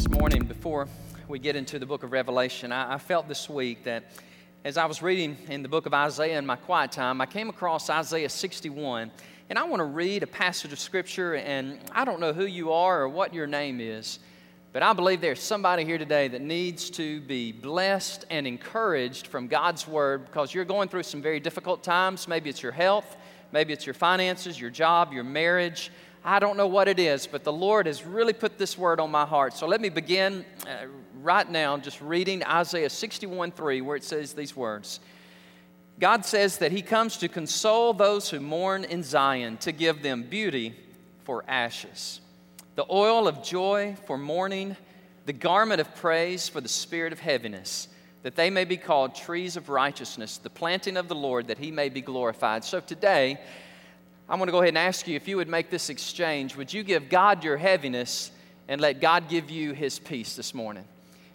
This morning, before we get into the book of Revelation, I, I felt this week that as I was reading in the book of Isaiah in my quiet time, I came across Isaiah 61. And I want to read a passage of scripture, and I don't know who you are or what your name is, but I believe there's somebody here today that needs to be blessed and encouraged from God's word because you're going through some very difficult times. Maybe it's your health, maybe it's your finances, your job, your marriage. I don't know what it is, but the Lord has really put this word on my heart. So let me begin uh, right now just reading Isaiah 61 3, where it says these words. God says that He comes to console those who mourn in Zion, to give them beauty for ashes, the oil of joy for mourning, the garment of praise for the spirit of heaviness, that they may be called trees of righteousness, the planting of the Lord, that He may be glorified. So today, I'm going to go ahead and ask you if you would make this exchange. Would you give God your heaviness and let God give you His peace this morning?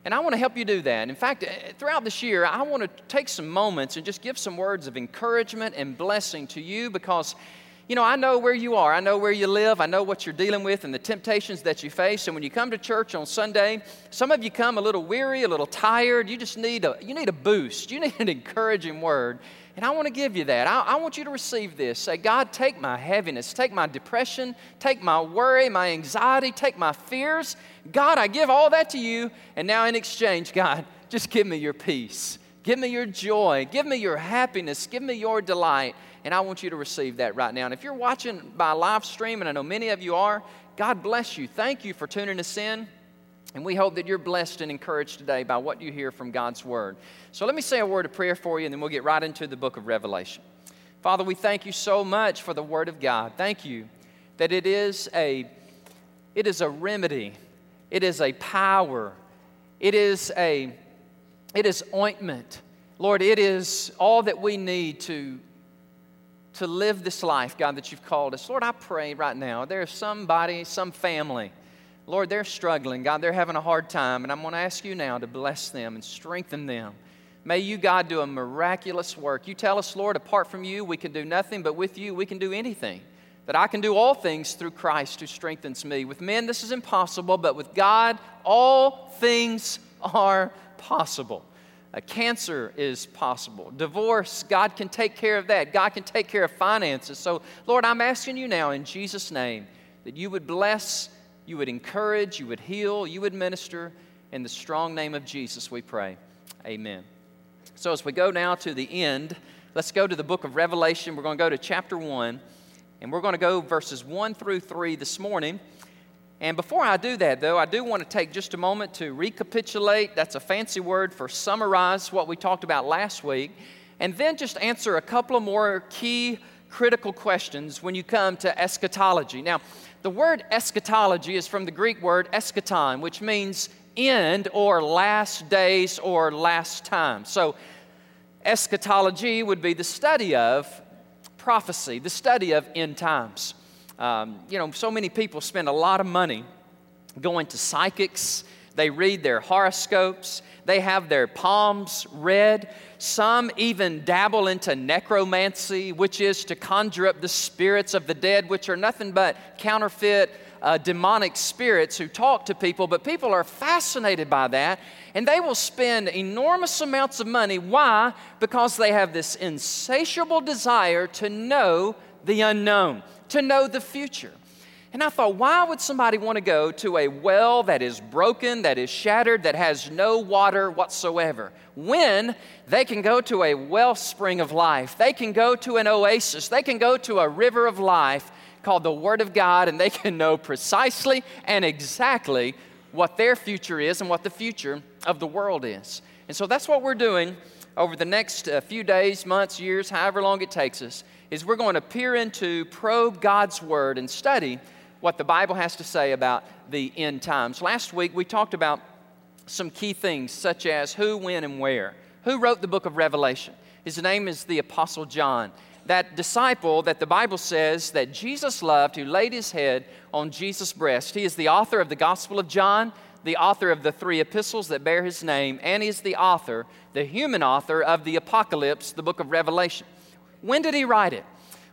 And I want to help you do that. In fact, eh, throughout this year, I want to take some moments and just give some words of encouragement and blessing to you because, you know, I know where you are. I know where you live. I know what you're dealing with and the temptations that you face. And when you come to church on Sunday, some of you come a little weary, a little tired. You just need a, you need a boost. You need an encouraging word. And I want to give you that. I, I, want you to receive this. Say, God, take my heaviness, take my depression, take my worry, my anxiety, take my fears. God, I give all that to you. And now in exchange, God, just give me your peace. Give me your joy. Give me your happiness. Give me your delight. And I want you to receive that right now. And if you're watching by live stream, and I know many of you are, God bless you. Thank you for tuning us in. And we hope that you're blessed and encouraged today by what you hear from God's Word. So let me say a word of prayer for you, and then we'll get right into the book of Revelation. Father, we thank you so much for the Word of God. Thank you that it is a, it is a remedy, it is a power, it is a, it is ointment. Lord, it is all that we need to, to live this life, God, that you've called us. Lord, I pray right now, there's somebody, some family Lord, they're struggling. God, they're having a hard time. And I'm going to ask you now to bless them and strengthen them. May you, God, do a miraculous work. You tell us, Lord, apart from you, we can do nothing, but with you, we can do anything. That I can do all things through Christ who strengthens me. With men, this is impossible, but with God, all things are possible. A cancer is possible. Divorce, God can take care of that. God can take care of finances. So, Lord, I'm asking you now in Jesus' name that you would bless you would encourage, you would heal, you would minister. In the strong name of Jesus, we pray. Amen. So, as we go now to the end, let's go to the book of Revelation. We're going to go to chapter 1, and we're going to go verses 1 through 3 this morning. And before I do that, though, I do want to take just a moment to recapitulate that's a fancy word for summarize what we talked about last week, and then just answer a couple of more key critical questions when you come to eschatology. Now, the word eschatology is from the Greek word eschaton, which means end or last days or last time. So, eschatology would be the study of prophecy, the study of end times. Um, you know, so many people spend a lot of money going to psychics, they read their horoscopes, they have their palms read. Some even dabble into necromancy, which is to conjure up the spirits of the dead, which are nothing but counterfeit uh, demonic spirits who talk to people. But people are fascinated by that, and they will spend enormous amounts of money. Why? Because they have this insatiable desire to know the unknown, to know the future. And I thought, why would somebody want to go to a well that is broken, that is shattered, that has no water whatsoever, when they can go to a wellspring of life? They can go to an oasis, they can go to a river of life called the Word of God, and they can know precisely and exactly what their future is and what the future of the world is. And so that's what we're doing over the next uh, few days, months, years, however long it takes us, is we're going to peer into, probe God's Word, and study what the Bible has to say about the end times. Last week, we talked about some key things, such as who, when, and where. Who wrote the book of Revelation? His name is the Apostle John, that disciple that the Bible says that Jesus loved, who laid his head on Jesus' breast. He is the author of the Gospel of John, the author of the three epistles that bear his name, and he is the author, the human author of the Apocalypse, the book of Revelation. When did he write it?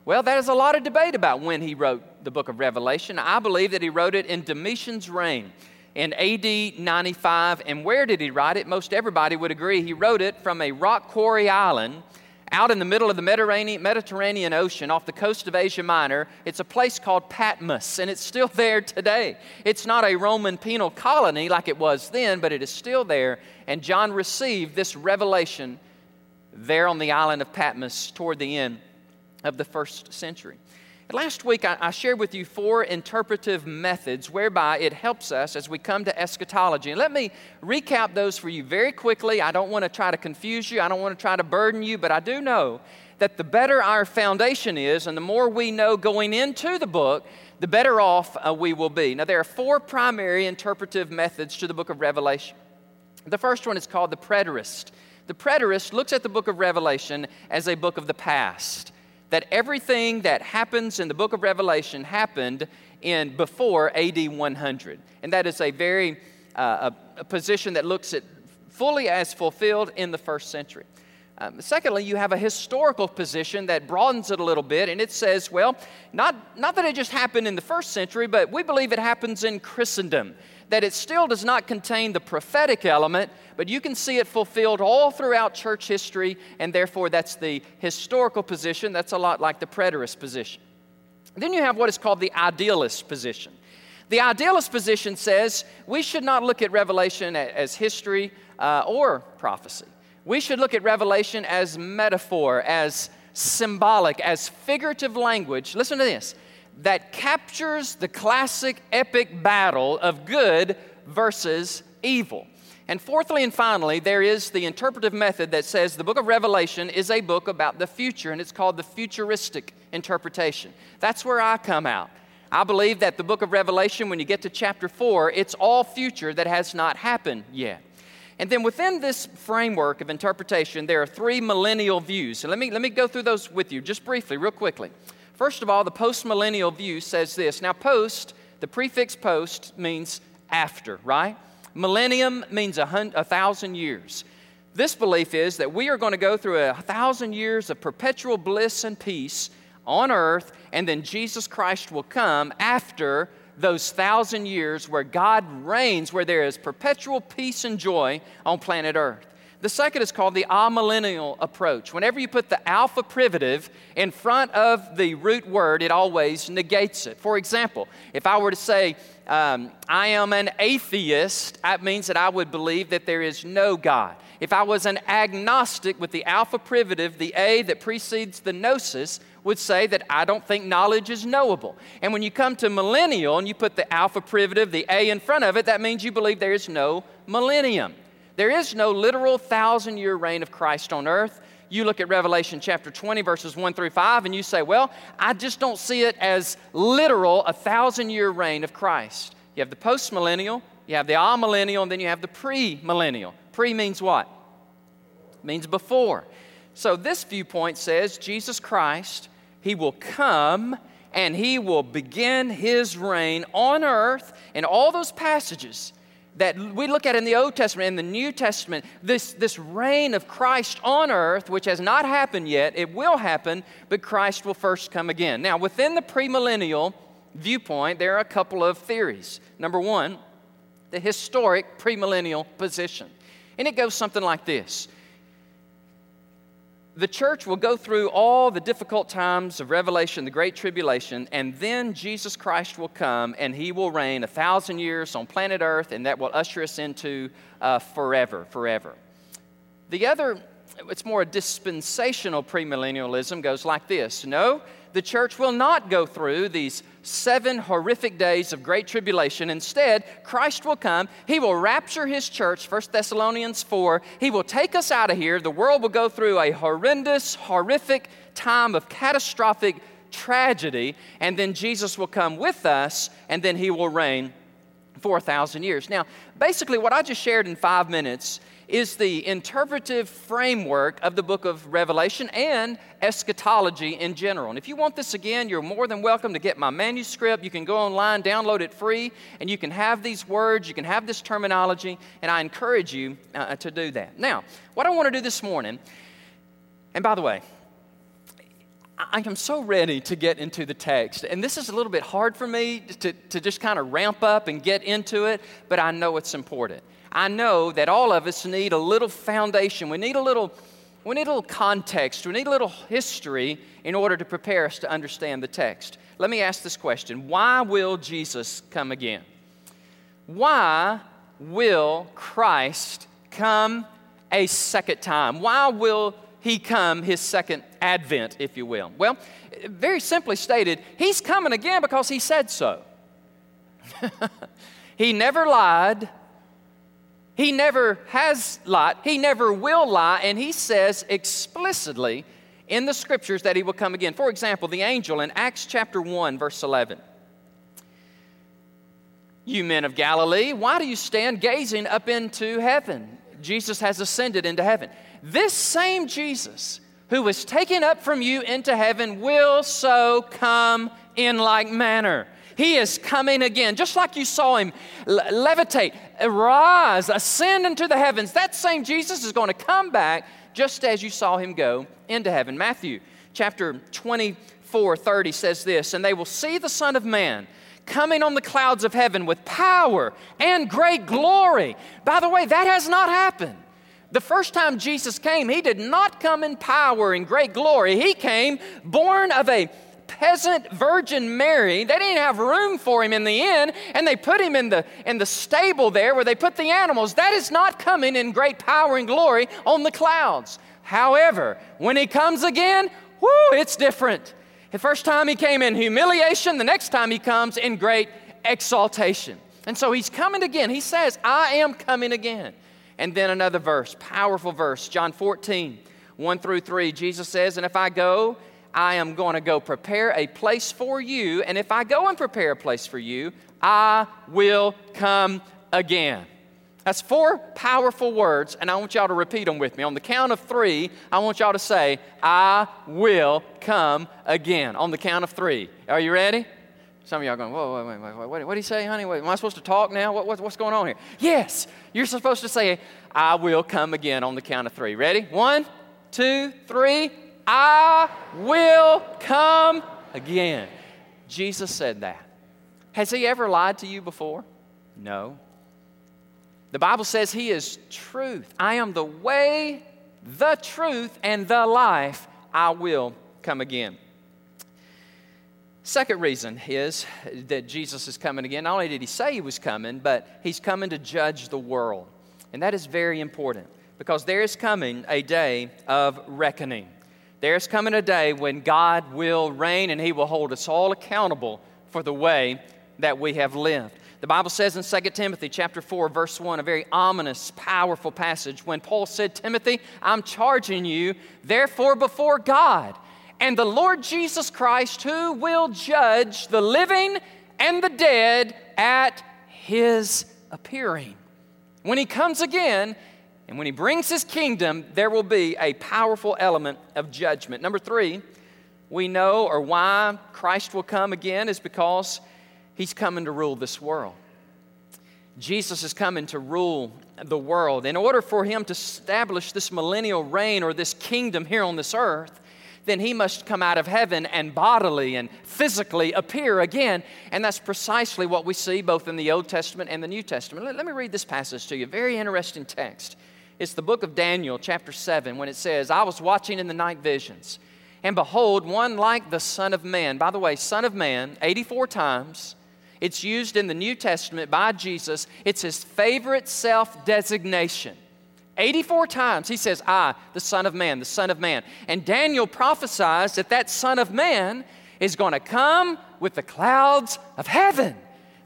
Well, there's a lot of debate about when he wrote the book of Revelation. I believe that he wrote it in Domitian's reign. in AD 95. And where did he write it? Most everybody would agree he wrote it from a rock quarry island out in the middle of the Mediterranean Ocean off the coast of Asia Minor. It's a place called Patmos, and it's still there today. It's not a Roman penal colony like it was then, but it is still there. And John received this revelation there on the island of Patmos toward the end of the first century. Last week, I, shared with you four interpretive methods whereby it helps us as we come to eschatology. And let me recap those for you very quickly. I don't want to try to confuse you, I don't want to try to burden you, but I do know that the better our foundation is and the more we know going into the book, the better off uh, we will be. Now, there are four primary interpretive methods to the book of Revelation. The first one is called the preterist. The preterist looks at the book of Revelation as a book of the past that everything that happens in the book of Revelation happened in before AD 100. And that is a very uh, a, a position that looks at fully as fulfilled in the first century. Um, secondly, you have a historical position that broadens it a little bit, and it says, well, not, not that it just happened in the first century, but we believe it happens in Christendom that it still does not contain the prophetic element, but you can see it fulfilled all throughout church history, and therefore that's the historical position. That's a lot like the preterist position. Then you have what is called the idealist position. The idealist position says we should not look at Revelation as history uh, or prophecy. We should look at Revelation as metaphor, as symbolic, as figurative language. Listen to this that captures the classic epic battle of good versus evil. And fourthly and finally, there is the interpretive method that says the book of Revelation is a book about the future, and it's called the futuristic interpretation. That's where I come out. I believe that the book of Revelation, when you get to chapter 4, it's all future that has not happened yet. And then within this framework of interpretation, there are three millennial views. So let me, let me go through those with you just briefly, real quickly. First of all, the postmillennial view says this. Now, post, the prefix post means after, right? Millennium means a, hundred, a thousand years. This belief is that we are going to go through a thousand years of perpetual bliss and peace on earth, and then Jesus Christ will come after those thousand years where God reigns, where there is perpetual peace and joy on planet earth. The second is called the amillennial approach. Whenever you put the alpha privative in front of the root word, it always negates it. For example, if I were to say, um, I am an atheist, that means that I would believe that there is no God. If I was an agnostic with the alpha privative, the A that precedes the gnosis would say that I don't think knowledge is knowable. And when you come to millennial and you put the alpha privative, the A in front of it, that means you believe there is no millennium. There is no literal thousand year reign of Christ on earth. You look at Revelation chapter 20, verses 1 through 5, and you say, Well, I just don't see it as literal a thousand year reign of Christ. You have the post millennial, you have the amillennial, and then you have the pre millennial. Pre means what? Means before. So this viewpoint says Jesus Christ, He will come and He will begin His reign on earth. In all those passages, that we look at in the Old Testament and the New Testament, this, this reign of Christ on earth, which has not happened yet, it will happen, but Christ will first come again. Now, within the premillennial viewpoint, there are a couple of theories. Number one, the historic premillennial position. And it goes something like this the church will go through all the difficult times of Revelation, the Great Tribulation, and then Jesus Christ will come and he will reign a thousand years on planet Earth, and that will usher us into uh, forever, forever. The other, it's more a dispensational premillennialism, goes like this No, the church will not go through these seven horrific days of great tribulation. Instead, Christ will come. He will rapture his church, 1 Thessalonians 4. He will take us out of here. The world will go through a horrendous, horrific time of catastrophic tragedy. And then Jesus will come with us, and then he will reign 4,000 years. Now, basically, what I just shared in five minutes is the interpretive framework of the book of Revelation and eschatology in general. And if you want this again, you're more than welcome to get my manuscript. You can go online, download it free, and you can have these words, you can have this terminology, and I encourage you uh, to do that. Now, what I want to do this morning, and by the way, I am so ready to get into the text. And this is a little bit hard for me to, to just kind of ramp up and get into it, but I know it's important. I know that all of us need a little foundation. We need a little, we need a little context. We need a little history in order to prepare us to understand the text. Let me ask this question Why will Jesus come again? Why will Christ come a second time? Why will he come his second advent, if you will? Well, very simply stated, he's coming again because he said so. he never lied. He never has lied. He never will lie. And he says explicitly in the scriptures that he will come again. For example, the angel in Acts chapter 1, verse 11. You men of Galilee, why do you stand gazing up into heaven? Jesus has ascended into heaven. This same Jesus who was taken up from you into heaven will so come in like manner. He is coming again, just like you saw him levitate, rise, ascend into the heavens. That same Jesus is going to come back just as you saw him go into heaven. Matthew chapter 24, 30 says this, and they will see the Son of Man coming on the clouds of heaven with power and great glory. By the way, that has not happened. The first time Jesus came, he did not come in power and great glory. He came born of a peasant virgin Mary. They didn't have room for him in the inn, and they put him in the, in the stable there where they put the animals. That is not coming in great power and glory on the clouds. However, when he comes again, whoo, it's different. The first time he came in humiliation, the next time he comes in great exaltation. And so he's coming again. He says, I am coming again. And then another verse, powerful verse, John 14, 1 through 3. Jesus says, And if I go, I am going to go prepare a place for you. And if I go and prepare a place for you, I will come again. That's four powerful words, and I want y'all to repeat them with me. On the count of three, I want y'all to say, I will come again. On the count of three. Are you ready? Some of y'all going, whoa, wait, wait, wait, wait. What did he say, honey? Wait, am I supposed to talk now? What, what, what's going on here? Yes, you're supposed to say, I will come again on the count of three. Ready? One, two, three. I will come again. Jesus said that. Has he ever lied to you before? No. The Bible says He is truth. I am the way, the truth, and the life. I will come again. Second reason is that Jesus is coming again. Not only did He say He was coming, but He's coming to judge the world. And that is very important because there is coming a day of reckoning. There's coming a day when God will reign and He will hold us all accountable for the way that we have lived. The Bible says in 2 Timothy chapter 4 verse 1 a very ominous powerful passage when Paul said Timothy I'm charging you therefore before God and the Lord Jesus Christ who will judge the living and the dead at his appearing. When he comes again and when he brings his kingdom there will be a powerful element of judgment. Number 3 we know or why Christ will come again is because He's coming to rule this world. Jesus is coming to rule the world. In order for him to establish this millennial reign or this kingdom here on this earth, then he must come out of heaven and bodily and physically appear again. And that's precisely what we see both in the Old Testament and the New Testament. Let, me read this passage to you. Very interesting text. It's the book of Daniel, chapter 7, when it says, I was watching in the night visions, and behold, one like the Son of Man. By the way, Son of Man, 84 times it's used in the New Testament by Jesus. It's his favorite self designation. 84 times he says, I, the Son of Man, the Son of Man. And Daniel prophesies that that Son of Man is going to come with the clouds of heaven.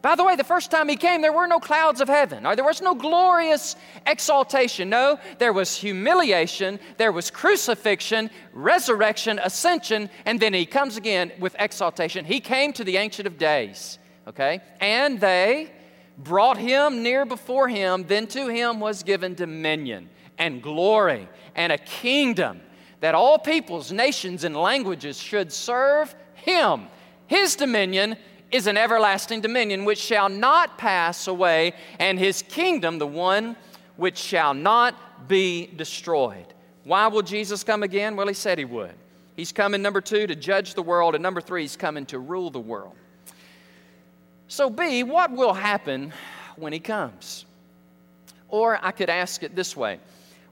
By the way, the first time he came, there were no clouds of heaven, or there was no glorious exaltation. No, there was humiliation, there was crucifixion, resurrection, ascension, and then he comes again with exaltation. He came to the Ancient of Days okay? And they brought him near before him. Then to him was given dominion and glory and a kingdom that all peoples, nations, and languages should serve him. His dominion is an everlasting dominion which shall not pass away, and his kingdom the one which shall not be destroyed. Why will Jesus come again? Well, he said he would. He's coming, number two, to judge the world. And number three, he's coming to rule the world. So, B, what will happen when he comes? Or I could ask it this way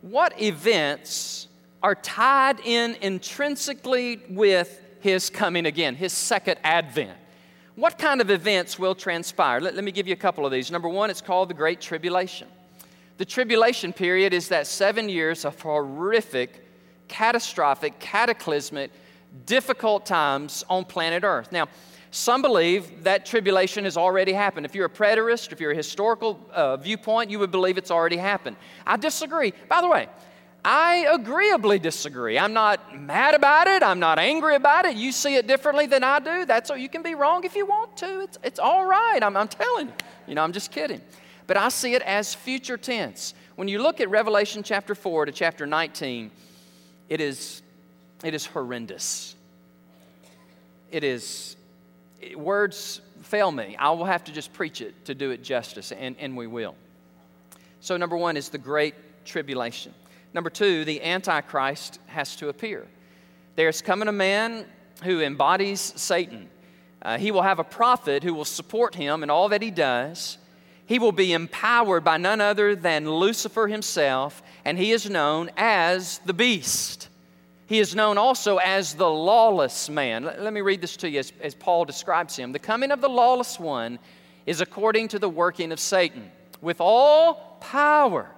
What events are tied in intrinsically with his coming again, his second advent? What kind of events will transpire? Let, let me give you a couple of these. Number one, it's called the Great Tribulation. The tribulation period is that seven years of horrific, catastrophic, cataclysmic, difficult times on planet Earth. Now, some believe that tribulation has already happened. If you're a preterist, if you're a historical uh, viewpoint, you would believe it's already happened. I disagree. By the way, I agreeably disagree. I'm not mad about it. I'm not angry about it. You see it differently than I do. That's all. You can be wrong if you want to. It's, it's all right. I'm, I'm telling you. You know, I'm just kidding. But I see it as future tense. When you look at Revelation chapter 4 to chapter 19, it is, it is horrendous. It is, it, words fail me. I will have to just preach it to do it justice, and, and we will. So, number one is the great tribulation. Number two, the Antichrist has to appear. There's coming a man who embodies Satan. Uh, he will have a prophet who will support him in all that he does. He will be empowered by none other than Lucifer himself, and he is known as the beast. He is known also as the lawless man. Let, let me read this to you as, as Paul describes him. The coming of the lawless one is according to the working of Satan, with all power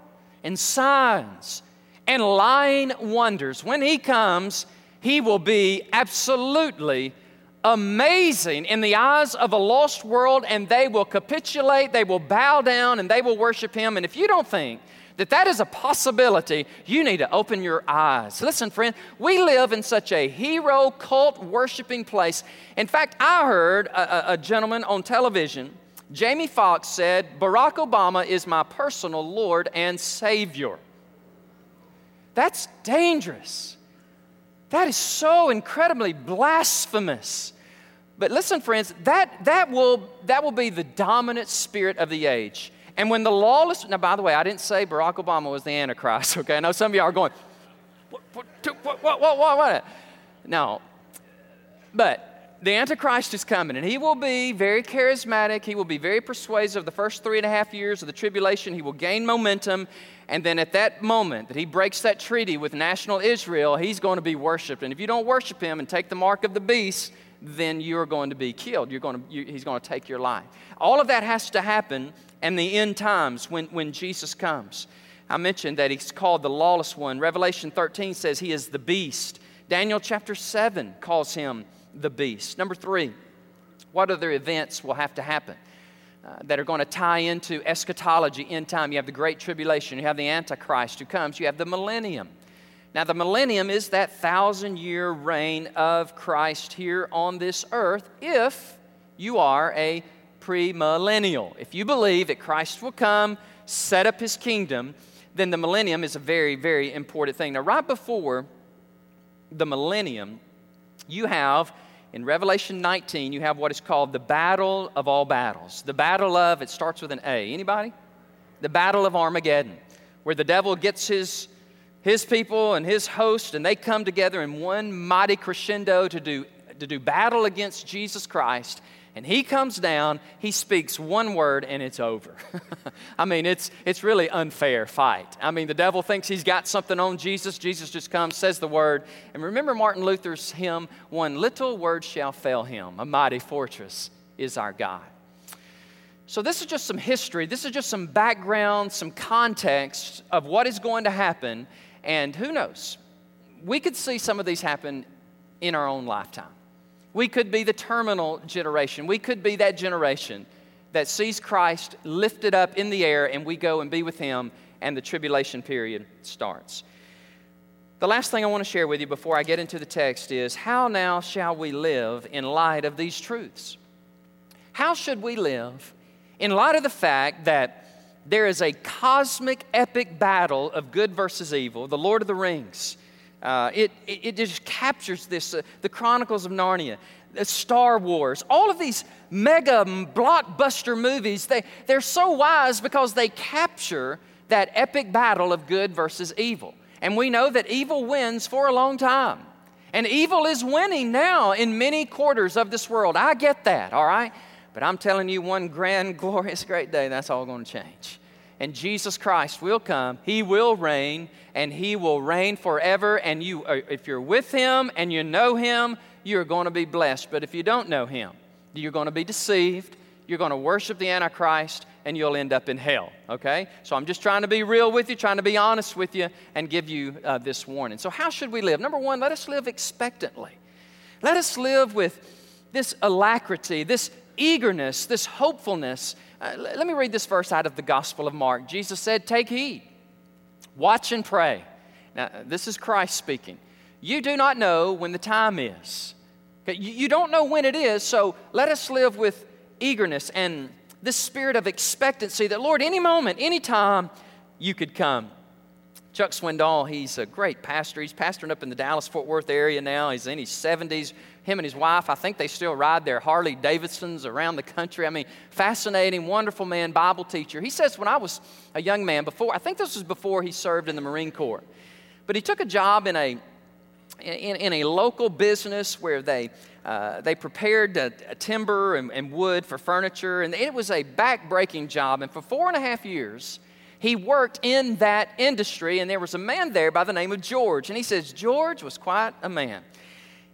and signs and lying wonders. When he comes, he will be absolutely amazing in the eyes of a lost world, and they will capitulate, they will bow down, and they will worship him. And if you don't think that that is a possibility, you need to open your eyes. Listen, friend, we live in such a hero cult worshiping place. In fact, I heard a, a gentleman on television, Jamie Foxx, said, Barack Obama is my personal Lord and Savior. That's dangerous. That is so incredibly blasphemous. But listen, friends, that, that, will, that will be the dominant spirit of the age. And when the lawless, now, by the way, I didn't say Barack Obama was the Antichrist, okay? I know some of y'all are going, what, what, what, what, what? No. But the Antichrist is coming, and he will be very charismatic. He will be very persuasive. The first three and a half years of the tribulation, he will gain momentum. And then at that moment that he breaks that treaty with national Israel, he's going to be worshiped. And if you don't worship him and take the mark of the beast, then you're going to be killed. You're going to, you, he's going to take your life. All of that has to happen in the end times when, when Jesus comes. I mentioned that he's called the lawless one. Revelation 13 says he is the beast. Daniel chapter 7 calls him the beast. Number three, what other events will have to happen? Uh, that are going to tie into eschatology in time. You have the Great Tribulation, you have the Antichrist who comes, you have the millennium. Now, the millennium is that thousand year reign of Christ here on this earth if you are a premillennial. If you believe that Christ will come, set up his kingdom, then the millennium is a very, very important thing. Now, right before the millennium, you have in Revelation 19, you have what is called the battle of all battles. The battle of, it starts with an A. Anybody? The battle of Armageddon, where the devil gets his, his people and his host, and they come together in one mighty crescendo to do, to do battle against Jesus Christ and he comes down, he speaks one word, and it's over. I mean, it's, it's really unfair fight. I mean, the devil thinks he's got something on Jesus. Jesus just comes, says the word. And remember Martin Luther's hymn, One little word shall fail him, a mighty fortress is our God. So, this is just some history. This is just some background, some context of what is going to happen. And who knows? We could see some of these happen in our own lifetime. We could be the terminal generation. We could be that generation that sees Christ lifted up in the air and we go and be with him and the tribulation period starts. The last thing I want to share with you before I get into the text is how now shall we live in light of these truths? How should we live in light of the fact that there is a cosmic epic battle of good versus evil, the Lord of the Rings? Uh, it, it, it, just captures this, uh, the Chronicles of Narnia, Star Wars, all of these mega blockbuster movies, they, they're so wise because they capture that epic battle of good versus evil. And we know that evil wins for a long time. And evil is winning now in many quarters of this world. I get that, all right? But I'm telling you, one grand, glorious, great day, that's all going to change. And Jesus Christ will come, He will reign, and He will reign forever. And you, uh, if you're with Him and you know Him, you're going to be blessed. But if you don't know Him, you're going to be deceived, you're going to worship the Antichrist, and you'll end up in hell, okay? So I'm just trying to be real with you, trying to be honest with you, and give you uh, this warning. So, how should we live? Number one, let us live expectantly. Let us live with this alacrity, this eagerness, this hopefulness. Uh, let me read this verse out of the Gospel of Mark. Jesus said, Take heed, watch and pray. Now, this is Christ speaking. You do not know when the time is. Okay? You don't know when it is, so let us live with eagerness and this spirit of expectancy that, Lord, any moment, any time, you could come. Chuck Swindoll, he's a great pastor. He's pastoring up in the Dallas Fort Worth area now. He's in his 70s. Him and his wife, I think they still ride their Harley Davidsons around the country. I mean, fascinating, wonderful man, Bible teacher. He says, when I was a young man, before, I think this was before he served in the Marine Corps, but he took a job in a, in, in a local business where they uh, they prepared timber and, and, wood for furniture, and it was a back-breaking job. And for four and a half years, he worked in that industry, and there was a man there by the name of George. And he says George was quite a man.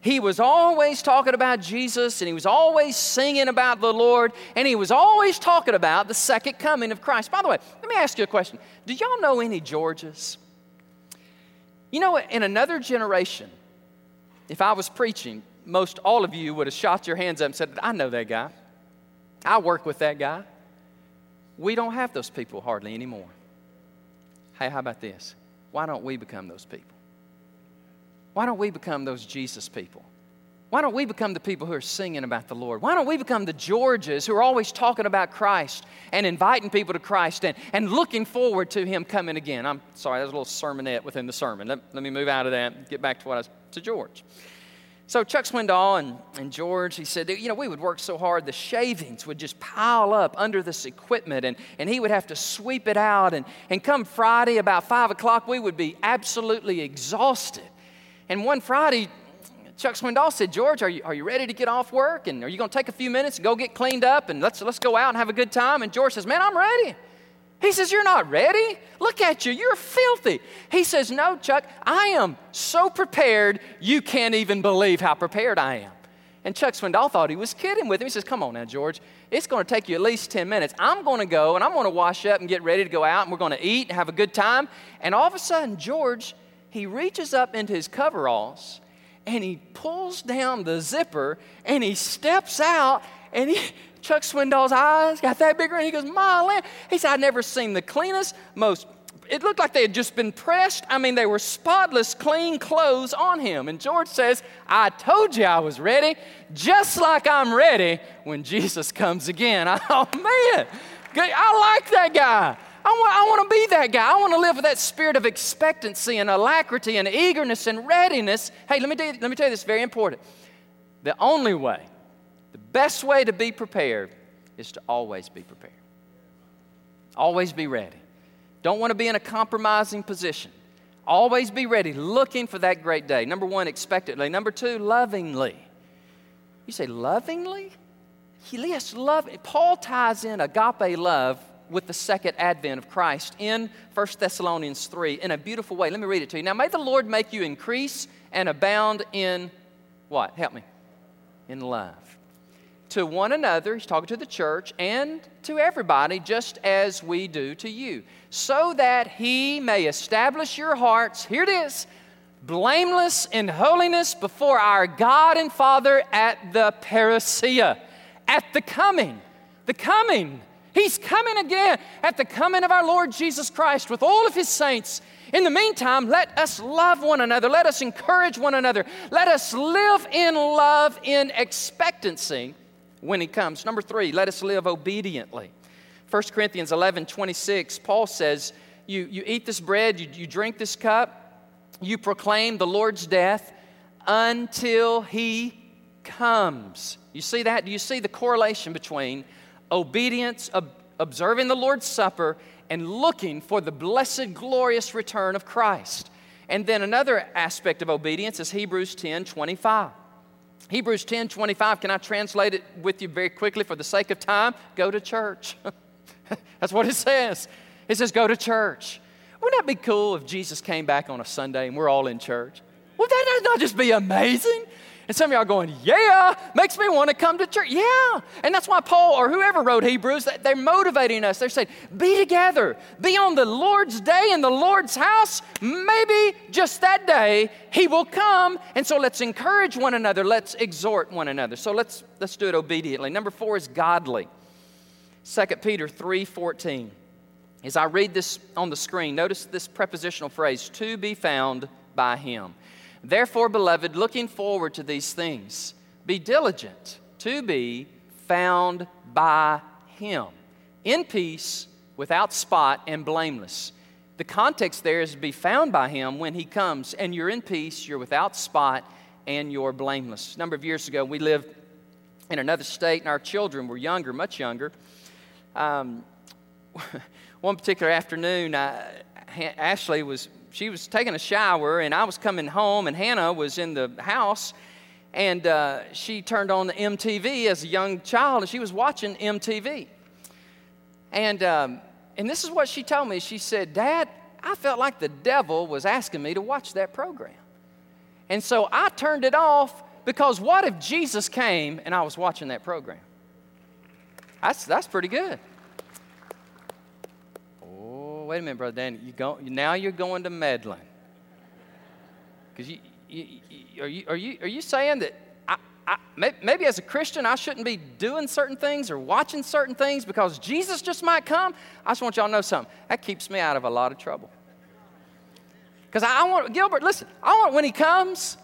He was always talking about Jesus, and he was always singing about the Lord, and he was always talking about the second coming of Christ. By the way, let me ask you a question. Do y'all know any Georges? You know, in another generation, if I was preaching, most all of you would have shot your hands up and said, I know that guy. I work with that guy. We don't have those people hardly anymore. Hey, how about this? Why don't we become those people? Why don't we become those Jesus people? Why don't we become the people who are singing about the Lord? Why don't we become the Georges who are always talking about Christ and inviting people to Christ and, and looking forward to Him coming again? I'm sorry, there's a little sermonette within the sermon. Let, let me move out of that and get back to what I was to George. So Chuck Swindoll and, and George, he said, you know, we would work so hard, the shavings would just pile up under this equipment, and, and he would have to sweep it out. And, and come Friday, about 5 o'clock, we would be absolutely exhausted. And one Friday, Chuck Swindoll said, George, are you, are you ready to get off work? And are you going to take a few minutes and go get cleaned up? And let's, let's go out and have a good time. And George says, Man, I'm ready. He says, You're not ready. Look at you. You're filthy. He says, No, Chuck, I am so prepared, you can't even believe how prepared I am. And Chuck Swindoll thought he was kidding with him. He says, Come on now, George. It's going to take you at least 10 minutes. I'm going to go and I'm going to wash up and get ready to go out and we're going to eat and have a good time. And all of a sudden, George, he reaches up into his coveralls and he pulls down the zipper and he steps out and he, Chuck Swindoll's eyes got that bigger, and he goes, My land. He said, I'd never seen the cleanest, most, it looked like they had just been pressed. I mean, they were spotless, clean clothes on him. And George says, I told you I was ready, just like I'm ready when Jesus comes again. Oh, man, I like that guy. I want, I want to be that guy. I want to live with that spirit of expectancy and alacrity and eagerness and readiness. Hey, let me, you, let me tell you this very important. The only way the best way to be prepared is to always be prepared. Always be ready. Don't want to be in a compromising position. Always be ready, looking for that great day. Number one, expectantly. Number two, lovingly. You say, lovingly? Yes, love. Paul ties in agape love with the second advent of Christ in 1 Thessalonians 3 in a beautiful way. Let me read it to you. Now, may the Lord make you increase and abound in what? Help me. In love to one another, he's talking to the church, and to everybody, just as we do to you, so that he may establish your hearts, here it is, blameless in holiness before our God and Father at the parousia, at the coming, the coming. He's coming again at the coming of our Lord Jesus Christ with all of his saints. In the meantime, let us love one another. Let us encourage one another. Let us live in love in expectancy when he comes. Number three, let us live obediently. 1 Corinthians 11 26, Paul says, You, you eat this bread, you, you drink this cup, you proclaim the Lord's death until he comes. You see that? Do you see the correlation between obedience, ob- observing the Lord's Supper, and looking for the blessed, glorious return of Christ? And then another aspect of obedience is Hebrews 10 25. Hebrews 10 25, can I translate it with you very quickly for the sake of time? Go to church. That's what it says. It says, go to church. Wouldn't that be cool if Jesus came back on a Sunday and we're all in church? Would that not just be amazing? And some of y'all going, yeah, makes me want to come to church. Yeah. And that's why Paul or whoever wrote Hebrews, they're motivating us. They're saying, be together, be on the Lord's day in the Lord's house. Maybe just that day he will come. And so let's encourage one another. Let's exhort one another. So let's let's do it obediently. Number four is godly. 2 Peter 3:14. As I read this on the screen, notice this prepositional phrase, to be found by him. Therefore, beloved, looking forward to these things, be diligent to be found by him in peace, without spot, and blameless. The context there is to be found by him when he comes, and you're in peace, you're without spot, and you're blameless. A number of years ago, we lived in another state, and our children were younger, much younger. Um, one particular afternoon, I, Ashley was she was taking a shower, and I was coming home, and Hannah was in the house, and uh, she turned on the MTV as a young child, and she was watching MTV. And, um, and this is what she told me. She said, Dad, I felt like the devil was asking me to watch that program. And so I turned it off because what if Jesus came and I was watching that program? That's, that's pretty good wait a minute, Brother Dan, you go, now you're going to meddling. Because you, you, you, are, you, are, you, are you saying that I, I, maybe as a Christian I shouldn't be doing certain things or watching certain things because Jesus just might come? I just want y'all to know something. That keeps me out of a lot of trouble. Because I want, Gilbert, listen, I want when he comes,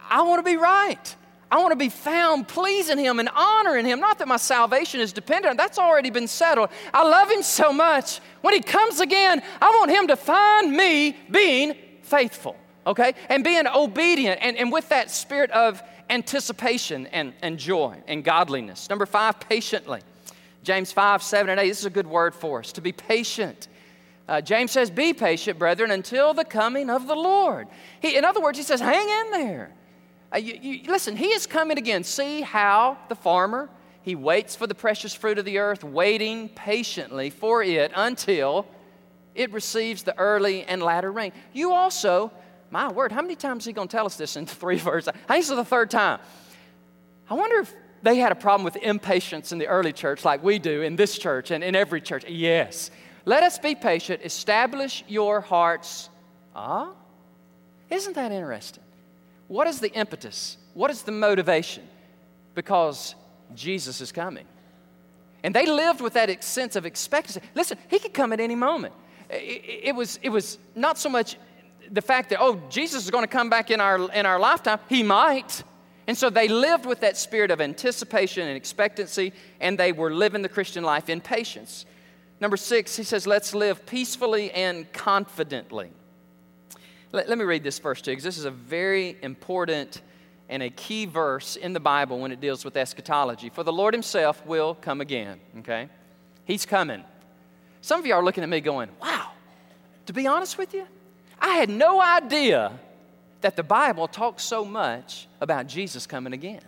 I want to be right. I want to be found pleasing Him and honoring Him. Not that my salvation is dependent on that's already been settled. I love Him so much. When He comes again, I want Him to find me being faithful, okay? And being obedient and, and with that spirit of anticipation and, and joy and godliness. Number five, patiently. James 5, 7, and 8. This is a good word for us to be patient. Uh, James says, Be patient, brethren, until the coming of the Lord. He, in other words, he says, Hang in there. Uh, you, you, listen, he is coming again. See how the farmer, he waits for the precious fruit of the earth, waiting patiently for it until it receives the early and latter rain. You also, my word, how many times is he going to tell us this in three verses? I think this is the third time. I wonder if they had a problem with impatience in the early church like we do in this church and in every church. Yes. Let us be patient. Establish your hearts. Ah, isn't that interesting? What is the impetus? What is the motivation? Because Jesus is coming. And they lived with that sense of expectancy. Listen, he could come at any moment. It, it, was, it was not so much the fact that, oh, Jesus is going to come back in our, in our lifetime. He might. And so they lived with that spirit of anticipation and expectancy, and they were living the Christian life in patience. Number six, he says, let's live peacefully and confidently. Let, let me read this verse to you because this is a very important and a key verse in the Bible when it deals with eschatology. For the Lord Himself will come again, okay? He's coming. Some of you are looking at me going, wow, to be honest with you, I had no idea that the Bible talks so much about Jesus coming again.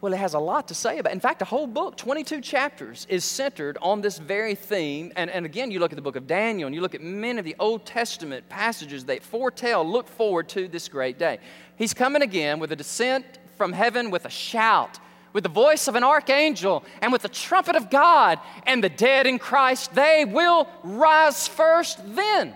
Well, it has a lot to say about. In fact, the whole book, 22 chapters, is centered on this very theme. And, and again, you look at the book of Daniel and you look at many of the Old Testament passages that foretell, look forward to this great day. He's coming again with a descent from heaven with a shout, with the voice of an archangel, and with the trumpet of God. And the dead in Christ, they will rise first. Then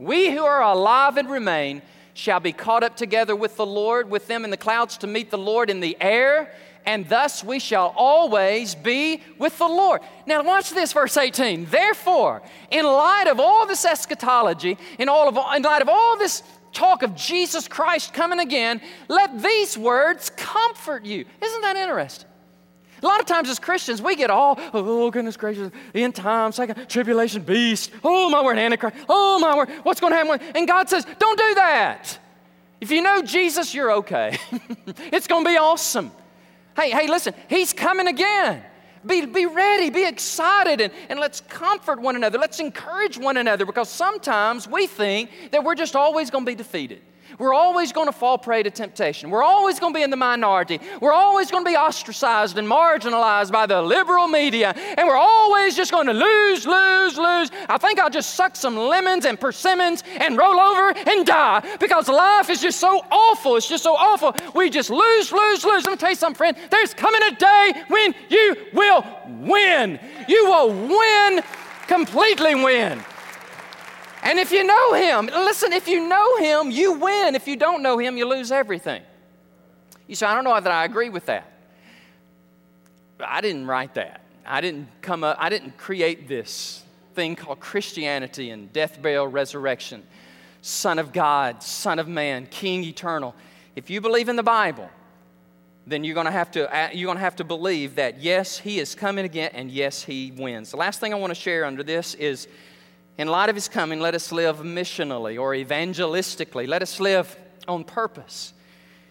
we who are alive and remain shall be caught up together with the Lord, with them in the clouds to meet the Lord in the air and thus we shall always be with the Lord. Now, watch this, verse 18. Therefore, in light of all this eschatology, in, all of, in light of all this talk of Jesus Christ coming again, let these words comfort you. Isn't that interesting? A lot of times as Christians, we get all, oh, oh goodness gracious, end time, second tribulation, beast, oh, my word, Antichrist, oh, my word, what's going to happen? And God says, don't do that. If you know Jesus, you're okay. it's going to be awesome. Hey, hey, listen, he's coming again. Be, be ready, be excited, and, and let's comfort one another. Let's encourage one another because sometimes we think that we're just always going to be defeated. We're always going to fall prey to temptation. We're always going to be in the minority. We're always going to be ostracized and marginalized by the liberal media. And we're always just going to lose, lose, lose. I think I'll just suck some lemons and persimmons and roll over and die because life is just so awful. It's just so awful. We just lose, lose, lose. Let me tell you something, friend. There's coming a day when you will win. You will win, completely win. And if you know Him, listen, if you know Him, you win. If you don't know Him, you lose everything. You say, I don't know that I agree with that. I didn't write that. I didn't come up, I didn't create this thing called Christianity and death, burial, resurrection. Son of God, Son of Man, King eternal. If you believe in the Bible, then you're going to have to uh, you're going to have to believe that yes, he is coming again and yes, he wins. The last thing I want to share under this is in light of his coming, let us live missionally or evangelistically. Let us live on purpose.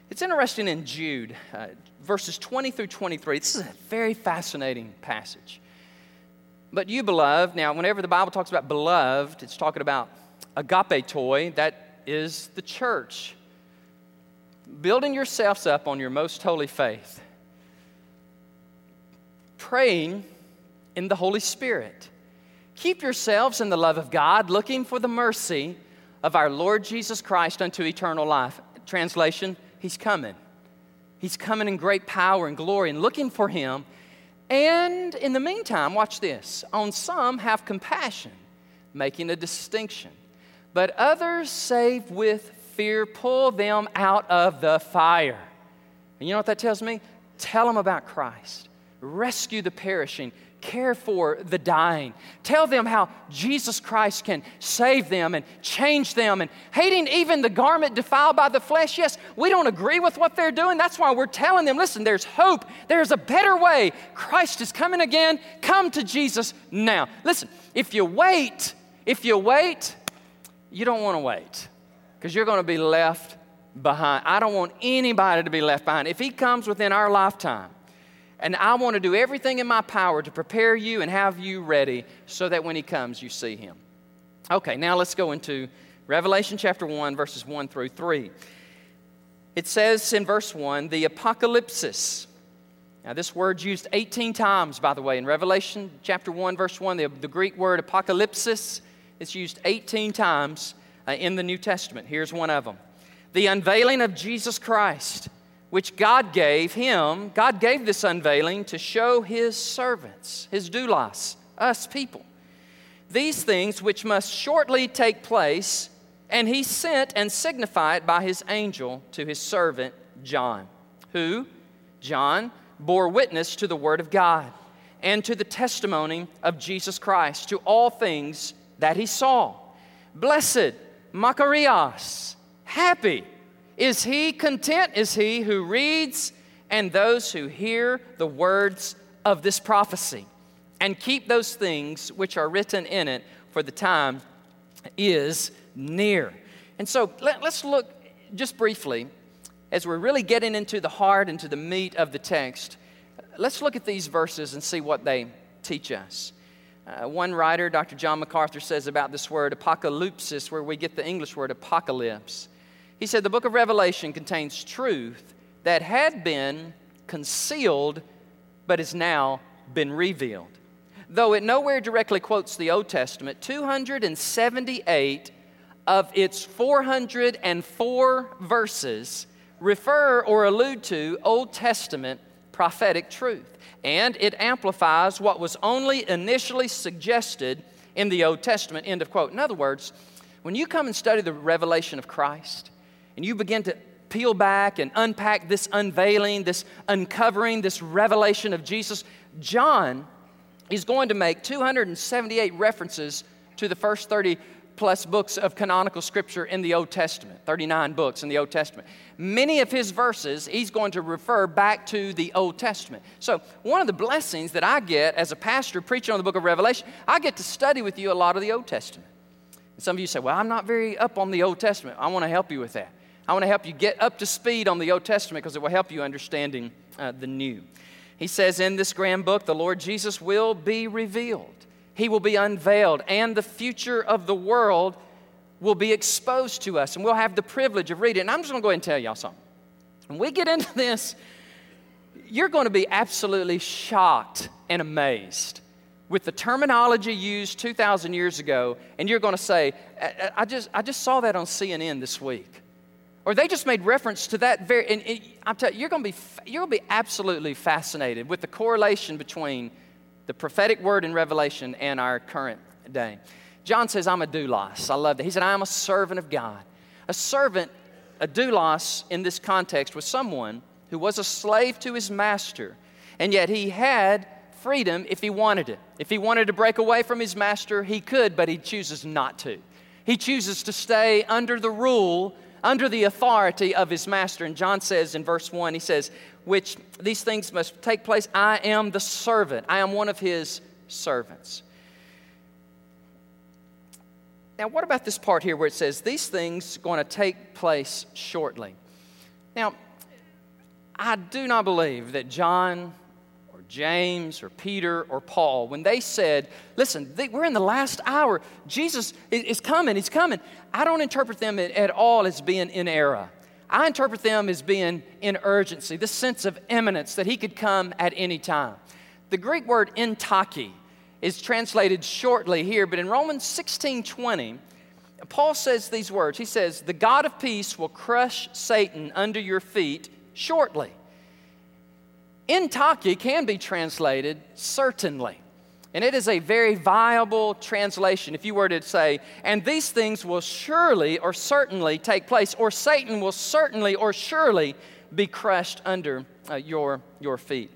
It's interesting in Jude, uh, verses 20 through 23. This is a very fascinating passage. But you, beloved, now, whenever the Bible talks about beloved, it's talking about agapetoi, that is the church. Building yourselves up on your most holy faith, praying in the Holy Spirit Keep yourselves in the love of God, looking for the mercy of our Lord Jesus Christ unto eternal life. Translation, He's coming. He's coming in great power and glory and looking for Him. And in the meantime, watch this on some have compassion, making a distinction, but others save with fear, pull them out of the fire. And you know what that tells me? Tell them about Christ, rescue the perishing care for the dying. Tell them how Jesus Christ can save them and change them and hating even the garment defiled by the flesh. Yes, we don't agree with what they're doing. That's why we're telling them listen, there's hope, there's a better way. Christ is coming again. Come to Jesus now. Listen, if you wait, if you wait, you don't want to wait because you're going to be left behind. I don't want anybody to be left behind. If He comes within our lifetime, and I want to do everything in my power to prepare you and have you ready so that when He comes, you see Him. Okay, now let's go into Revelation chapter 1, verses 1 through 3. It says in verse 1, the apocalypsis. Now, this word's used 18 times, by the way, in Revelation chapter 1, verse 1. The, the Greek word apocalypsis is used 18 times uh, in the New Testament. Here's one of them The unveiling of Jesus Christ which God gave him, God gave this unveiling to show his servants, his doulos, us people, these things which must shortly take place, and he sent and signified by his angel to his servant John, who, John, bore witness to the word of God and to the testimony of Jesus Christ, to all things that he saw. Blessed, Makarios, happy, is he content? Is he who reads and those who hear the words of this prophecy and keep those things which are written in it, for the time is near. And so let, us look just briefly as we're really getting into the heart, into the meat of the text. Let's look at these verses and see what they teach us. Uh, one writer, Dr. John MacArthur, says about this word apocalypsis, where we get the English word apocalypse. He said the book of Revelation contains truth that had been concealed but has now been revealed. Though it nowhere directly quotes the Old Testament, 278 of its 404 verses refer or allude to Old Testament prophetic truth. And it amplifies what was only initially suggested in the Old Testament. End of quote. In other words, when you come and study the revelation of Christ, and you begin to peel back and unpack this unveiling, this uncovering, this revelation of Jesus, John is going to make 278 references to the first 30 plus books of canonical scripture in the Old Testament, 39 books in the Old Testament. Many of his verses, he's going to refer back to the Old Testament. So, one of the blessings that I get as a pastor preaching on the book of Revelation, I get to study with you a lot of the Old Testament. And some of you say, Well, I'm not very up on the Old Testament. I want to help you with that. I want to help you get up to speed on the Old Testament because it will help you understanding uh, the New. He says in this grand book, the Lord Jesus will be revealed. He will be unveiled, and the future of the world will be exposed to us, and we'll have the privilege of reading. And I'm just going to go ahead and tell y'all something. When we get into this, you're going to be absolutely shocked and amazed with the terminology used 2,000 years ago, and you're going to say, I, I, just, I just saw that on CNN this week. Or they just made reference to that very, and, I'm telling you, you're going to be, you're going to be absolutely fascinated with the correlation between the prophetic word in Revelation and our current day. John says, I'm a doulos. I love that. He said, I am a servant of God. A servant, a doulos in this context, was someone who was a slave to his master, and yet he had freedom if he wanted it. If he wanted to break away from his master, he could, but he chooses not to. He chooses to stay under the rule, under the authority of his master. And John says in verse 1, he says, Which these things must take place. I am the servant, I am one of his servants. Now, what about this part here where it says, These things are going to take place shortly? Now, I do not believe that John James or Peter or Paul, when they said, Listen, they, we're in the last hour, Jesus is coming, He's coming, I don't interpret them at all as being in error. I interpret them as being in urgency, this sense of imminence that He could come at any time. The Greek word entaki is translated shortly here, but in Romans 16 20, Paul says these words He says, The God of peace will crush Satan under your feet shortly. Entaki can be translated certainly. And it is a very viable translation. If you were to say, and these things will surely or certainly take place, or Satan will certainly or surely be crushed under uh, your, your feet.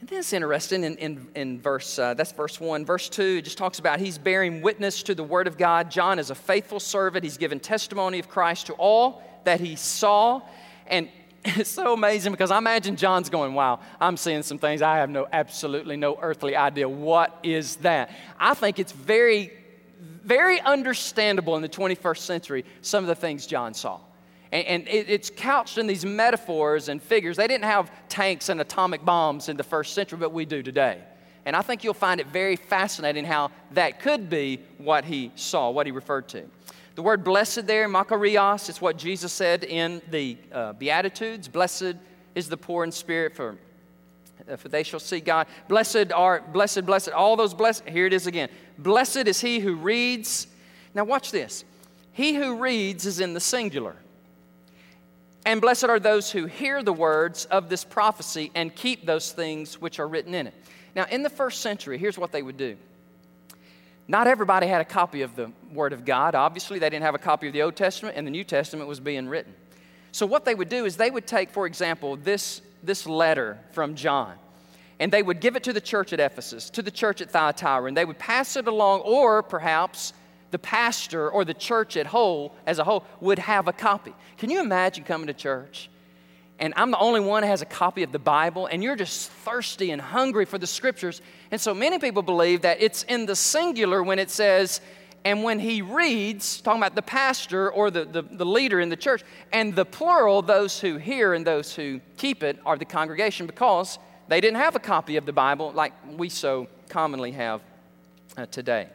And then it's interesting in, in, in verse, uh, that's verse 1. Verse 2, it just talks about he's bearing witness to the word of God. John is a faithful servant. He's given testimony of Christ to all that he saw. And it's so amazing because I imagine John's going, wow, I'm seeing some things I have no, absolutely no earthly idea. What is that? I think it's very, very understandable in the 21st century, some of the things John saw. And, and it, it's couched in these metaphors and figures. They didn't have tanks and atomic bombs in the first century, but we do today. And I think you'll find it very fascinating how that could be what he saw, what he referred to. The word blessed there, makarios, is what Jesus said in the uh, Beatitudes. Blessed is the poor in spirit, for, uh, for they shall see God. Blessed are, blessed, blessed, all those blessed. Here it is again. Blessed is he who reads. Now, watch this. He who reads is in the singular. And blessed are those who hear the words of this prophecy and keep those things which are written in it. Now, in the first century, here's what they would do not everybody had a copy of the Word of God. Obviously, they didn't have a copy of the Old Testament, and the New Testament was being written. So, what they would do is they would take, for example, this, this letter from John, and they would give it to the church at Ephesus, to the church at Thyatira, and they would pass it along, or perhaps the pastor or the church at whole, as a whole, would have a copy. Can you imagine coming to church and I'm the only one who has a copy of the Bible, and you're just thirsty and hungry for the scriptures. And so many people believe that it's in the singular when it says, and when he reads, talking about the pastor or the, the, the, leader in the church, and the plural, those who hear and those who keep it, are the congregation because they didn't have a copy of the Bible like we so commonly have uh, today.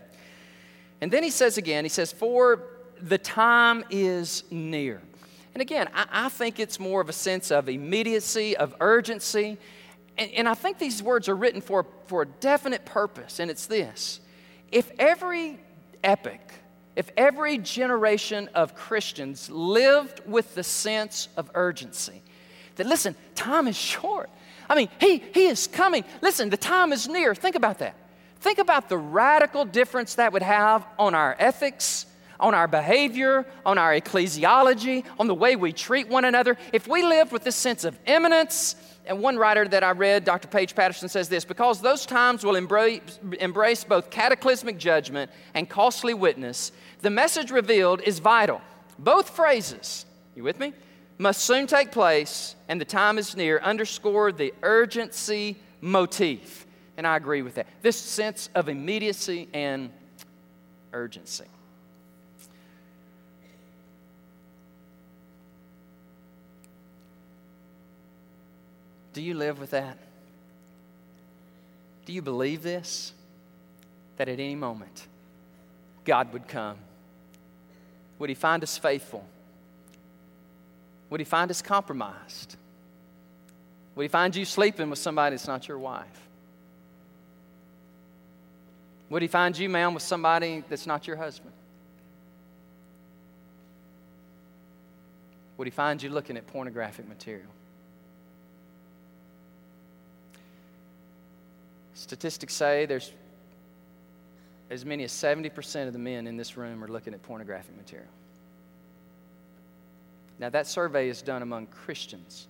And then he says again, he says, For the time is near. And again, I, I think it's more of a sense of immediacy, of urgency. And, and I think these words are written for, for a definite purpose, and it's this. If every epic, if every generation of Christians lived with the sense of urgency, that listen, time is short. I mean, he, he is coming. Listen, the time is near. Think about that. Think about the radical difference that would have on our ethics, on our behavior, on our ecclesiology, on the way we treat one another, if we lived with this sense of imminence, and one writer that I read, Dr. Paige Patterson, says this because those times will embrace, embrace both cataclysmic judgment and costly witness, the message revealed is vital. Both phrases, you with me? Must soon take place, and the time is near, underscore the urgency motif. And I agree with that. This sense of immediacy and urgency. Do you live with that? Do you believe this? That at any moment, God would come? Would He find us faithful? Would He find us compromised? Would He find you sleeping with somebody that's not your wife? Would He find you, ma'am, with somebody that's not your husband? Would He find you looking at pornographic material? Statistics say there's as many as 70% of the men in this room are looking at pornographic material. Now, that survey is done among Christians.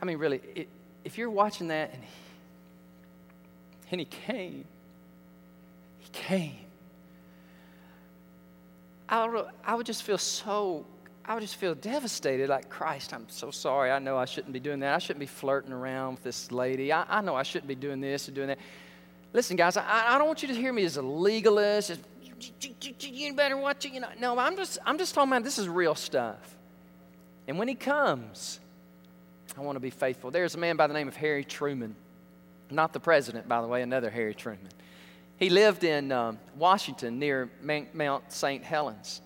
I mean, really, it, if you're watching that and he, and he came, he came, I would, I would just feel so, I would just feel devastated like, Christ, I'm so sorry. I know I shouldn't be doing that. I shouldn't be flirting around with this lady. I, I know I shouldn't be doing this and doing that. Listen, guys, I, I don't want you to hear me as a legalist. As, you better watch it. You know, no, I'm just, I'm just talking about this is real stuff. And when he comes, I want to be faithful. There's a man by the name of Harry Truman, not the president, by the way, another Harry Truman. He lived in um, Washington near Mount St. Helens.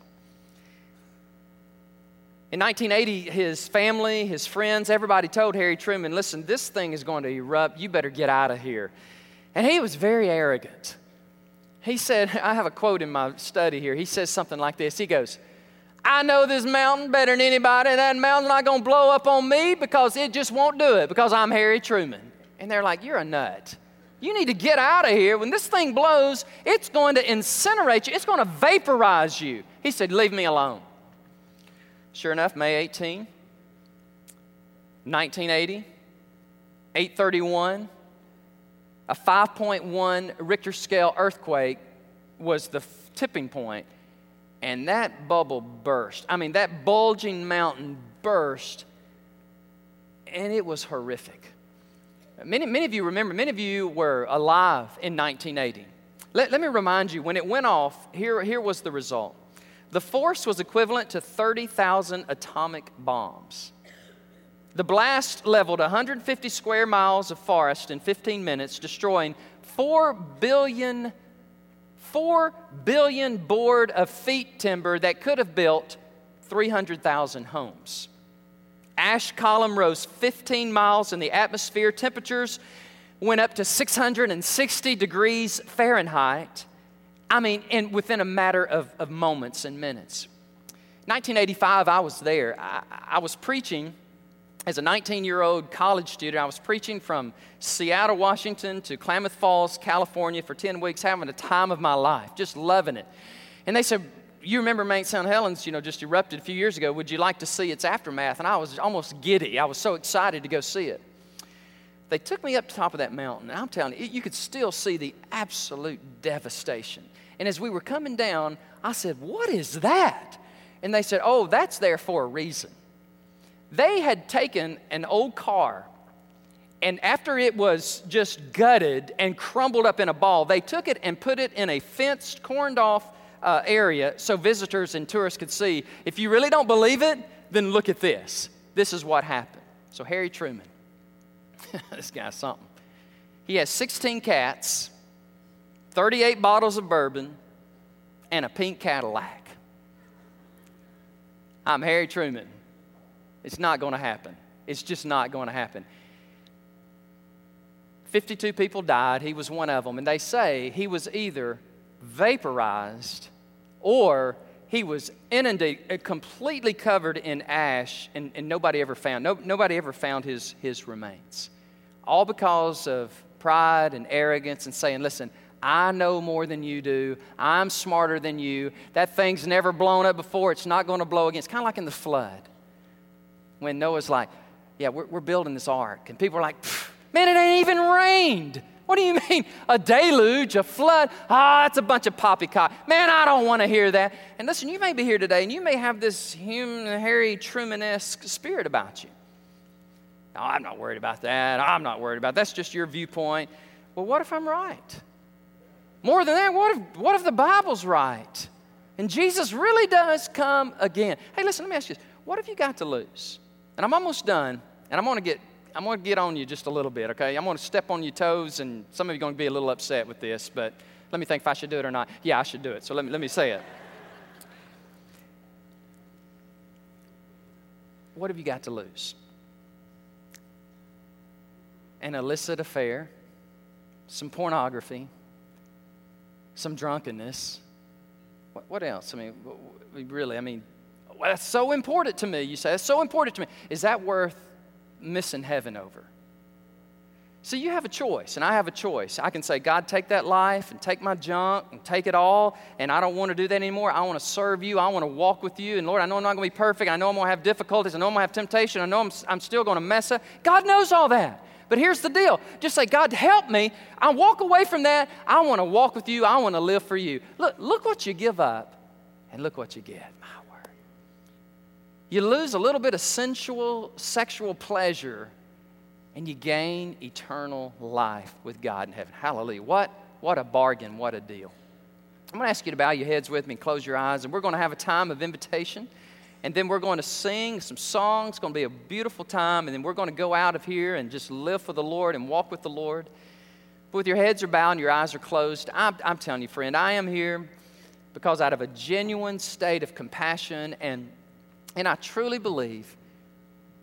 In 1980, his family, his friends, everybody told Harry Truman, listen, this thing is going to erupt. You better get out of here. And he was very arrogant. He said, I have a quote in my study here. He says something like this He goes, I know this mountain better than anybody, that mountain's not going to blow up on me because it just won't do it because I'm Harry Truman. And they're like, You're a nut. You need to get out of here. When this thing blows, it's going to incinerate you, it's going to vaporize you. He said, Leave me alone. Sure enough, May 18, 1980, 831, a 5.1 Richter scale earthquake was the tipping point, and that bubble burst. I mean, that bulging mountain burst, and it was horrific. Many, many of you remember, many of you were alive in 1980. Let, let me remind you, when it went off, here, here was the result. The force was equivalent to 30,000 atomic bombs. The blast leveled 150 square miles of forest in 15 minutes, destroying 4 billion, 4 billion board of feet timber that could have built 300,000 homes. Ash column rose 15 miles in the atmosphere. Temperatures went up to 660 degrees Fahrenheit. I mean, in, within a matter of, of moments and minutes. 1985, I was there. I, I was preaching as a 19 year old college student, I was preaching from Seattle, Washington to Klamath Falls, California for 10 weeks, having a time of my life, just loving it. And they said, You remember Mount St. Helens, you know, just erupted a few years ago. Would you like to see its aftermath? And I was almost giddy. I was so excited to go see it. They took me up to top of that mountain, and I'm telling you, you could still see the absolute devastation. And as we were coming down, I said, What is that? And they said, Oh, that's there for a reason. They had taken an old car, and after it was just gutted and crumbled up in a ball, they took it and put it in a fenced, corned off uh, area so visitors and tourists could see. If you really don't believe it, then look at this. This is what happened. So, Harry Truman, this guy's something. He has 16 cats, 38 bottles of bourbon, and a pink Cadillac. I'm Harry Truman. It's not going to happen. It's just not going to happen. 52 people died. He was one of them. And they say he was either vaporized or he was inundated, uh, completely covered in ash, and, and nobody ever found, no, nobody ever found his, his remains. All because of pride and arrogance and saying, listen, I know more than you do. I'm smarter than you. That thing's never blown up before. It's not going to blow again. It's kind of like in the flood when Noah's like, Yeah, we're, we're building this ark. And people are like, Man, it ain't even rained. What do you mean? A deluge, a flood? Ah, it's a bunch of poppycock. Man, I don't want to hear that. And listen, you may be here today and you may have this human, Harry Truman esque spirit about you. No, I'm not worried about that. I'm not worried about that. That's just your viewpoint. Well, what if I'm right? More than that, what if, what if the Bible's right? And Jesus really does come again. Hey, listen, let me ask you this. What have you got to lose? And I'm almost done. And I'm going to get I'm going to get on you just a little bit, okay? I'm going to step on your toes, and some of you are going to be a little upset with this, but let me think if I should do it or not. Yeah, I should do it. So let me, let me say it. What have you got to lose? An illicit affair, some pornography, some drunkenness. What, what else? I mean, really, I mean, well, that's so important to me. You say, that's so important to me. Is that worth missing heaven over? So you have a choice, and I have a choice. I can say, God, take that life and take my junk and take it all, and I don't want to do that anymore. I want to serve you. I want to walk with you. And Lord, I know I'm not going to be perfect. I know I'm going to have difficulties. I know I'm going to have temptation. I know I'm, I'm still going to mess up. God knows all that. But here's the deal just say, God, help me. I walk away from that. I want to walk with you. I want to live for you. Look, look what you give up, and look what you get. My word. You lose a little bit of sensual, sexual pleasure and you gain eternal life with God in heaven. Hallelujah. What, what a bargain, what a deal. I'm going to ask you to bow your heads with me close your eyes, and we're going to have a time of invitation. And then we're going to sing some songs. It's going to be a beautiful time. And then we're going to go out of here and just live for the Lord and walk with the Lord. But with your heads are bowed and your eyes are closed, I'm, I'm telling you, friend, I am here because out of a genuine state of compassion and, and I truly believe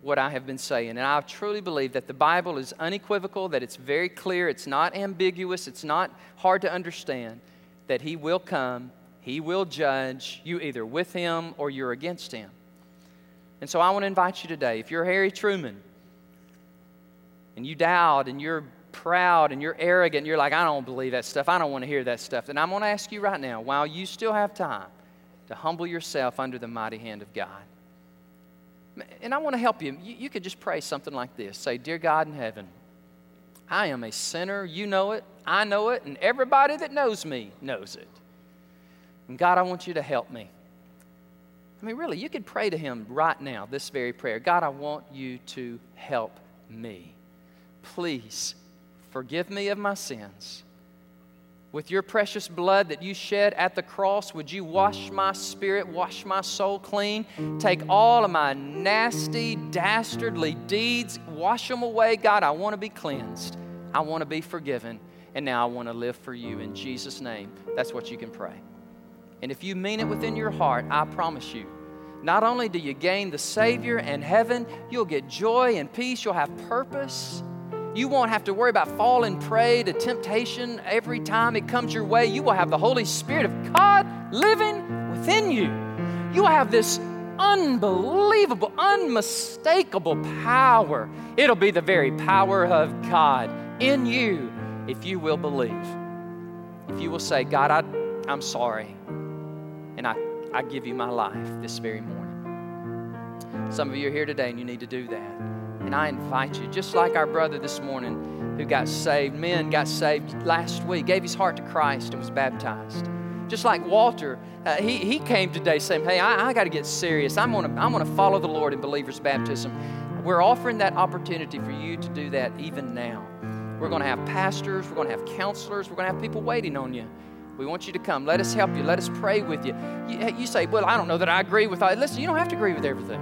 what I have been saying. And I truly believe that the Bible is unequivocal, that it's very clear, it's not ambiguous, it's not hard to understand, that He will come, He will judge you either with Him or you're against Him. And so I want to invite you today, if you're Harry Truman and you doubt and you're proud and you're arrogant, and you're like, I don't believe that stuff, I don't want to hear that stuff, then I'm going to ask you right now, while you still have time, to humble yourself under the mighty hand of God. And I want to help you. you. You could just pray something like this Say, Dear God in heaven, I am a sinner. You know it. I know it. And everybody that knows me knows it. And God, I want you to help me. I mean, really, you could pray to Him right now, this very prayer God, I want you to help me. Please forgive me of my sins. With your precious blood that you shed at the cross, would you wash my spirit, wash my soul clean? Take all of my nasty, dastardly deeds, wash them away. God, I want to be cleansed. I want to be forgiven. And now I want to live for you in Jesus' name. That's what you can pray. And if you mean it within your heart, I promise you, not only do you gain the Savior and heaven, you'll get joy and peace, you'll have purpose you won't have to worry about falling prey to temptation every time it comes your way. You will have the Holy Spirit of God living within you. You will have this unbelievable, unmistakable power. It'll be the very power of God in you if you will believe. If you will say, God, I, I'm sorry, and I, I give you my life this very morning. Some of you are here today and you need to do that. And I invite you, just like our brother this morning who got saved, men got saved last week, gave his heart to Christ and was baptized. Just like Walter, uh, he, he came today saying, Hey, I, I got to get serious. I'm going to I'm gonna follow the Lord in believer's baptism. We're offering that opportunity for you to do that even now. We're going to have pastors, we're going to have counselors, we're going to have people waiting on you. We want you to come. Let us help you. Let us pray with you. You, you say, Well, I don't know that I agree with all. Listen, you don't have to agree with everything.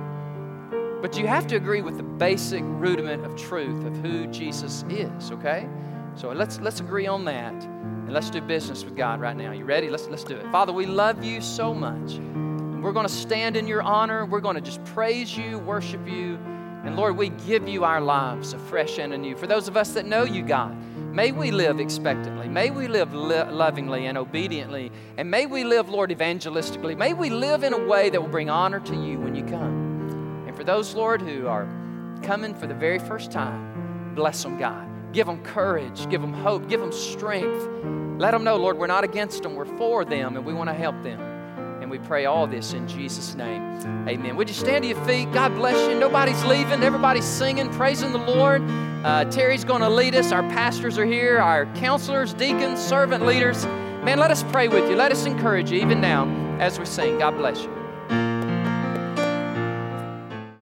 But you have to agree with the basic rudiment of truth of who Jesus is, okay? So let's let's agree on that. And let's do business with God right now. You ready? Let's let's do it. Father, we love you so much. And we're going to stand in your honor. We're going to just praise you, worship you. And Lord, we give you our lives afresh and anew. For those of us that know you, God, may we live expectantly. May we live li- lovingly and obediently. And may we live, Lord, evangelistically. May we live in a way that will bring honor to you when you come And for those, Lord, who are coming for the very first time, bless them, God. Give them courage, give them hope, give them strength. Let them know, Lord, we're not against them, we're for them, and we want to help them. And we pray all this in Jesus' name. Amen. Would you stand to your feet? God bless you. Nobody's leaving, everybody's singing, praising the Lord. Uh, Terry's going to lead us. Our pastors are here, our counselors, deacons, servant leaders. Man, let us pray with you. Let us encourage you even now as we sing. God bless you.